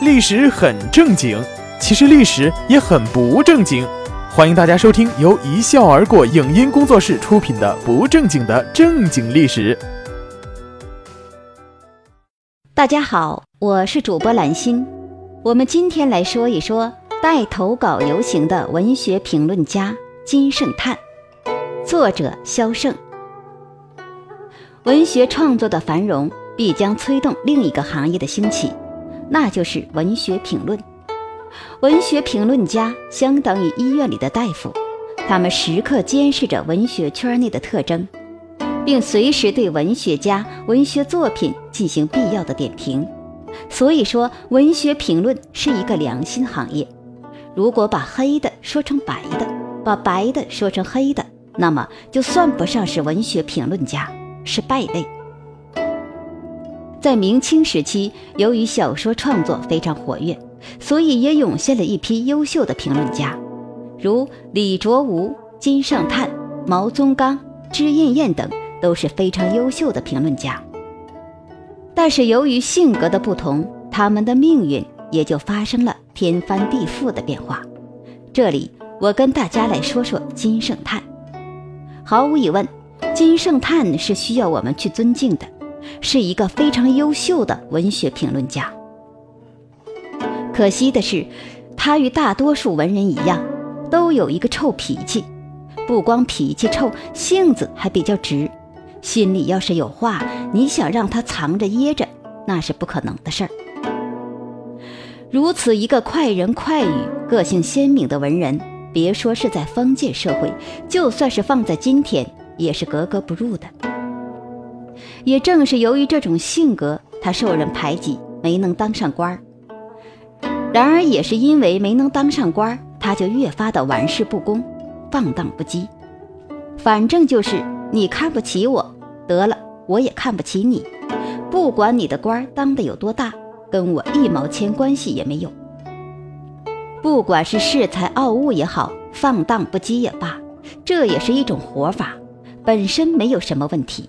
历史很正经，其实历史也很不正经。欢迎大家收听由一笑而过影音工作室出品的《不正经的正经历史》。大家好，我是主播兰心。我们今天来说一说带投稿游行的文学评论家金圣叹，作者萧胜。文学创作的繁荣必将催动另一个行业的兴起，那就是文学评论。文学评论家相当于医院里的大夫，他们时刻监视着文学圈内的特征，并随时对文学家、文学作品进行必要的点评。所以说，文学评论是一个良心行业。如果把黑的说成白的，把白的说成黑的，那么就算不上是文学评论家。是败类。在明清时期，由于小说创作非常活跃，所以也涌现了一批优秀的评论家，如李卓吾、金圣叹、毛宗刚、脂砚砚等都是非常优秀的评论家。但是由于性格的不同，他们的命运也就发生了天翻地覆的变化。这里我跟大家来说说金圣叹。毫无疑问。金圣叹是需要我们去尊敬的，是一个非常优秀的文学评论家。可惜的是，他与大多数文人一样，都有一个臭脾气，不光脾气臭，性子还比较直。心里要是有话，你想让他藏着掖着，那是不可能的事儿。如此一个快人快语、个性鲜明的文人，别说是在封建社会，就算是放在今天。也是格格不入的。也正是由于这种性格，他受人排挤，没能当上官儿。然而，也是因为没能当上官儿，他就越发的玩世不恭、放荡不羁。反正就是你看不起我，得了，我也看不起你。不管你的官当的有多大，跟我一毛钱关系也没有。不管是恃才傲物也好，放荡不羁也罢，这也是一种活法。本身没有什么问题，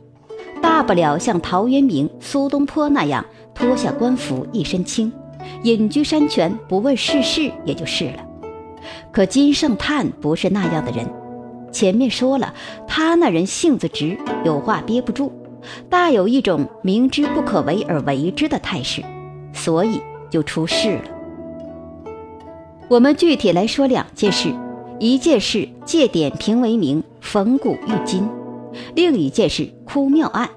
大不了像陶渊明、苏东坡那样脱下官服一身轻，隐居山泉不问世事也就是了。可金圣叹不是那样的人，前面说了，他那人性子直，有话憋不住，大有一种明知不可为而为之的态势，所以就出事了。我们具体来说两件事，一件事借点评为名，逢古喻今。另一件事哭庙案，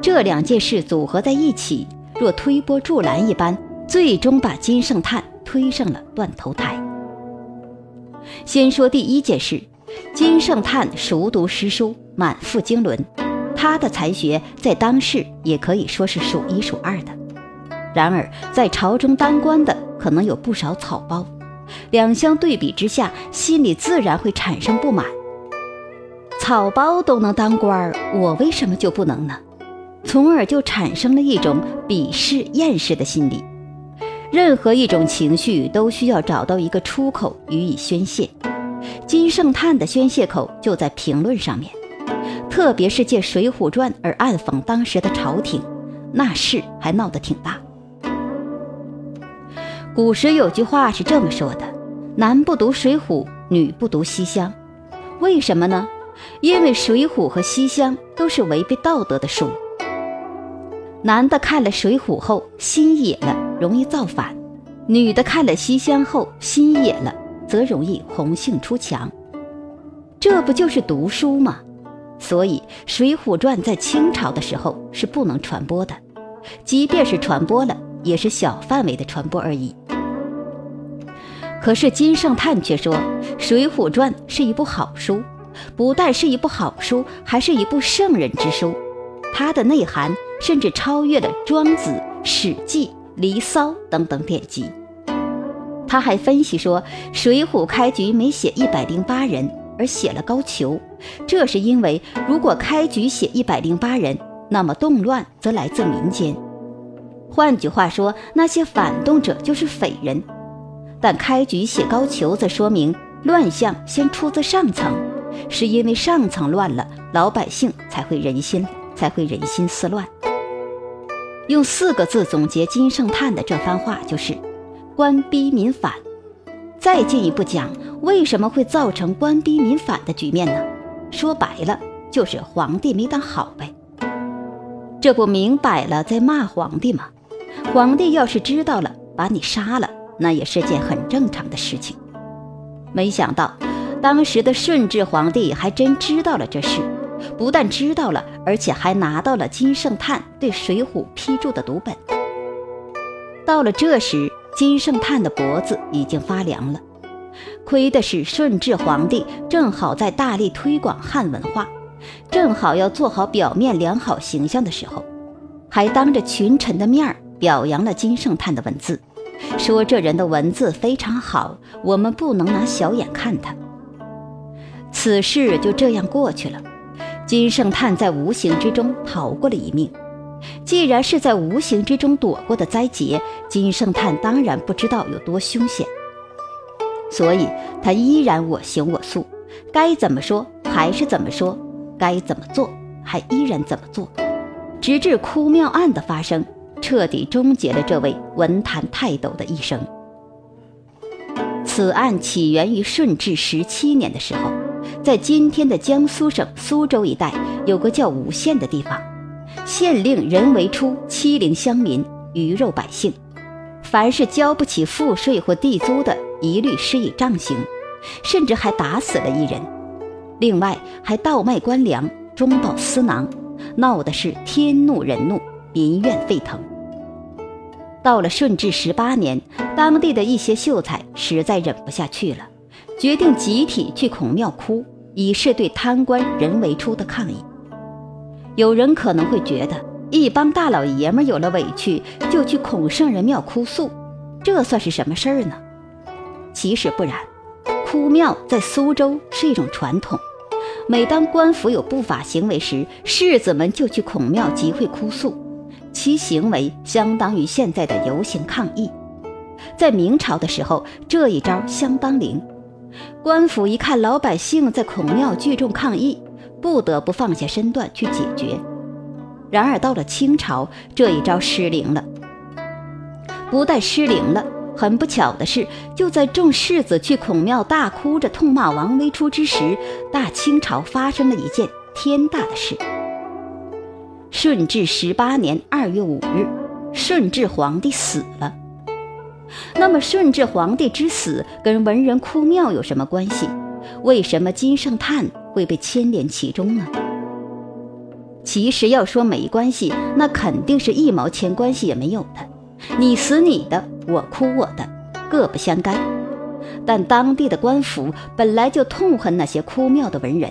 这两件事组合在一起，若推波助澜一般，最终把金圣叹推上了断头台。先说第一件事，金圣叹熟读诗书，满腹经纶，他的才学在当世也可以说是数一数二的。然而在朝中当官的可能有不少草包，两相对比之下，心里自然会产生不满。草包都能当官儿，我为什么就不能呢？从而就产生了一种鄙视、厌世的心理。任何一种情绪都需要找到一个出口予以宣泄。金圣叹的宣泄口就在评论上面，特别是借《水浒传》而暗讽当时的朝廷，那事还闹得挺大。古时有句话是这么说的：“男不读水浒，女不读西厢。”为什么呢？因为《水浒》和《西厢》都是违背道德的书，男的看了《水浒》后心野了，容易造反；女的看了《西厢》后心野了，则容易红杏出墙。这不就是读书吗？所以《水浒传》在清朝的时候是不能传播的，即便是传播了，也是小范围的传播而已。可是金圣叹却说，《水浒传》是一部好书。不但是一部好书，还是一部圣人之书。它的内涵甚至超越了《庄子》《史记》《离骚》等等典籍。他还分析说，《水浒》开局没写一百零八人，而写了高俅，这是因为如果开局写一百零八人，那么动乱则来自民间。换句话说，那些反动者就是匪人。但开局写高俅，则说明乱象先出自上层。是因为上层乱了，老百姓才会人心才会人心思乱。用四个字总结金圣叹的这番话，就是官逼民反。再进一步讲，为什么会造成官逼民反的局面呢？说白了，就是皇帝没当好呗。这不明摆了在骂皇帝吗？皇帝要是知道了，把你杀了，那也是件很正常的事情。没想到，当时的顺治皇帝还真知道了这事，不但知道了，而且还拿到了金圣叹对《水浒》批注的读本。到了这时，金圣叹的脖子已经发凉了。亏的是顺治皇帝正好在大力推广汉文化。正好要做好表面良好形象的时候，还当着群臣的面表扬了金圣叹的文字，说这人的文字非常好，我们不能拿小眼看他。此事就这样过去了，金圣叹在无形之中逃过了一命。既然是在无形之中躲过的灾劫，金圣叹当然不知道有多凶险，所以他依然我行我素，该怎么说还是怎么说。该怎么做，还依然怎么做，直至哭庙案的发生，彻底终结了这位文坛泰斗的一生。此案起源于顺治十七年的时候，在今天的江苏省苏州一带，有个叫吴县的地方，县令人为初欺凌乡民，鱼肉百姓，凡是交不起赋税或地租的，一律施以杖刑，甚至还打死了一人。另外还倒卖官粮，中饱私囊，闹的是天怒人怒，民怨沸腾。到了顺治十八年，当地的一些秀才实在忍不下去了，决定集体去孔庙哭，以示对贪官人为初的抗议。有人可能会觉得，一帮大老爷们有了委屈就去孔圣人庙哭诉，这算是什么事儿呢？其实不然，哭庙在苏州是一种传统。每当官府有不法行为时，士子们就去孔庙集会哭诉，其行为相当于现在的游行抗议。在明朝的时候，这一招相当灵。官府一看老百姓在孔庙聚众抗议，不得不放下身段去解决。然而到了清朝，这一招失灵了。不但失灵了。很不巧的是，就在众世子去孔庙大哭着痛骂王微初之时，大清朝发生了一件天大的事。顺治十八年二月五日，顺治皇帝死了。那么，顺治皇帝之死跟文人哭庙有什么关系？为什么金圣叹会被牵连其中呢？其实要说没关系，那肯定是一毛钱关系也没有的。你死你的，我哭我的，各不相干。但当地的官府本来就痛恨那些哭庙的文人，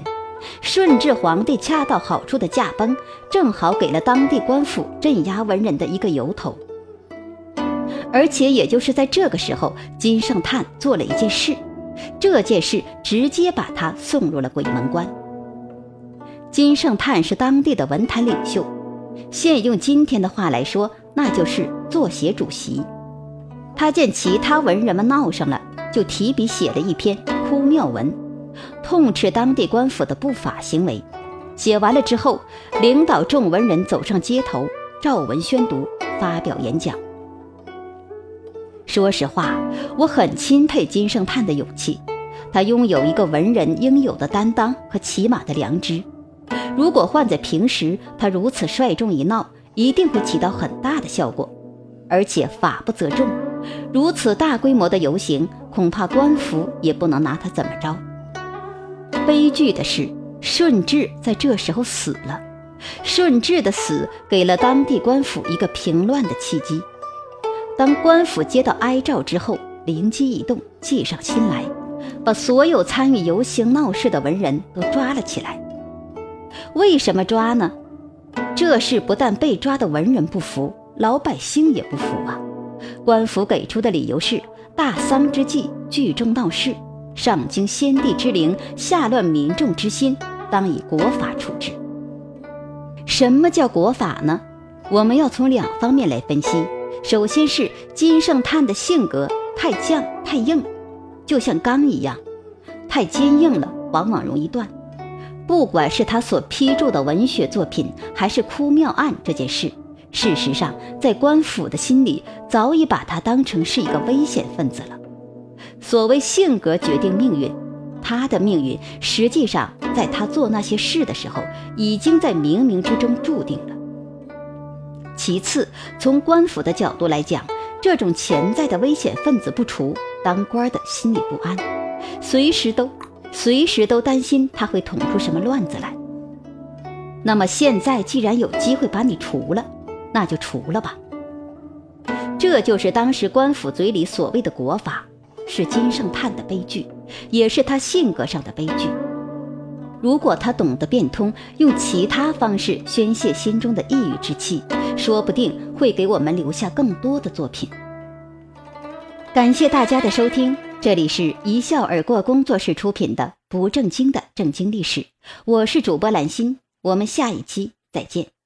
顺治皇帝恰到好处的驾崩，正好给了当地官府镇压文人的一个由头。而且也就是在这个时候，金圣叹做了一件事，这件事直接把他送入了鬼门关。金圣叹是当地的文坛领袖，现用今天的话来说，那就是。作协主席，他见其他文人们闹上了，就提笔写了一篇哭庙文，痛斥当地官府的不法行为。写完了之后，领导众文人走上街头，照文宣读，发表演讲。说实话，我很钦佩金圣叹的勇气，他拥有一个文人应有的担当和起码的良知。如果换在平时，他如此率众一闹，一定会起到很大的效果。而且法不责众，如此大规模的游行，恐怕官府也不能拿他怎么着。悲剧的是，顺治在这时候死了。顺治的死给了当地官府一个平乱的契机。当官府接到哀诏之后，灵机一动，计上心来，把所有参与游行闹事的文人都抓了起来。为什么抓呢？这事不但被抓的文人不服。老百姓也不服啊！官府给出的理由是：大丧之际，聚众闹事，上经先帝之灵，下乱民众之心，当以国法处置。什么叫国法呢？我们要从两方面来分析。首先是金圣叹的性格太犟太硬，就像钢一样，太坚硬了，往往容易断。不管是他所批注的文学作品，还是哭庙案这件事。事实上，在官府的心里，早已把他当成是一个危险分子了。所谓性格决定命运，他的命运实际上在他做那些事的时候，已经在冥冥之中注定了。其次，从官府的角度来讲，这种潜在的危险分子不除，当官的心里不安，随时都随时都担心他会捅出什么乱子来。那么现在既然有机会把你除了，那就除了吧。这就是当时官府嘴里所谓的国法，是金圣叹的悲剧，也是他性格上的悲剧。如果他懂得变通，用其他方式宣泄心中的抑郁之气，说不定会给我们留下更多的作品。感谢大家的收听，这里是一笑而过工作室出品的《不正经的正经历史》，我是主播兰心，我们下一期再见。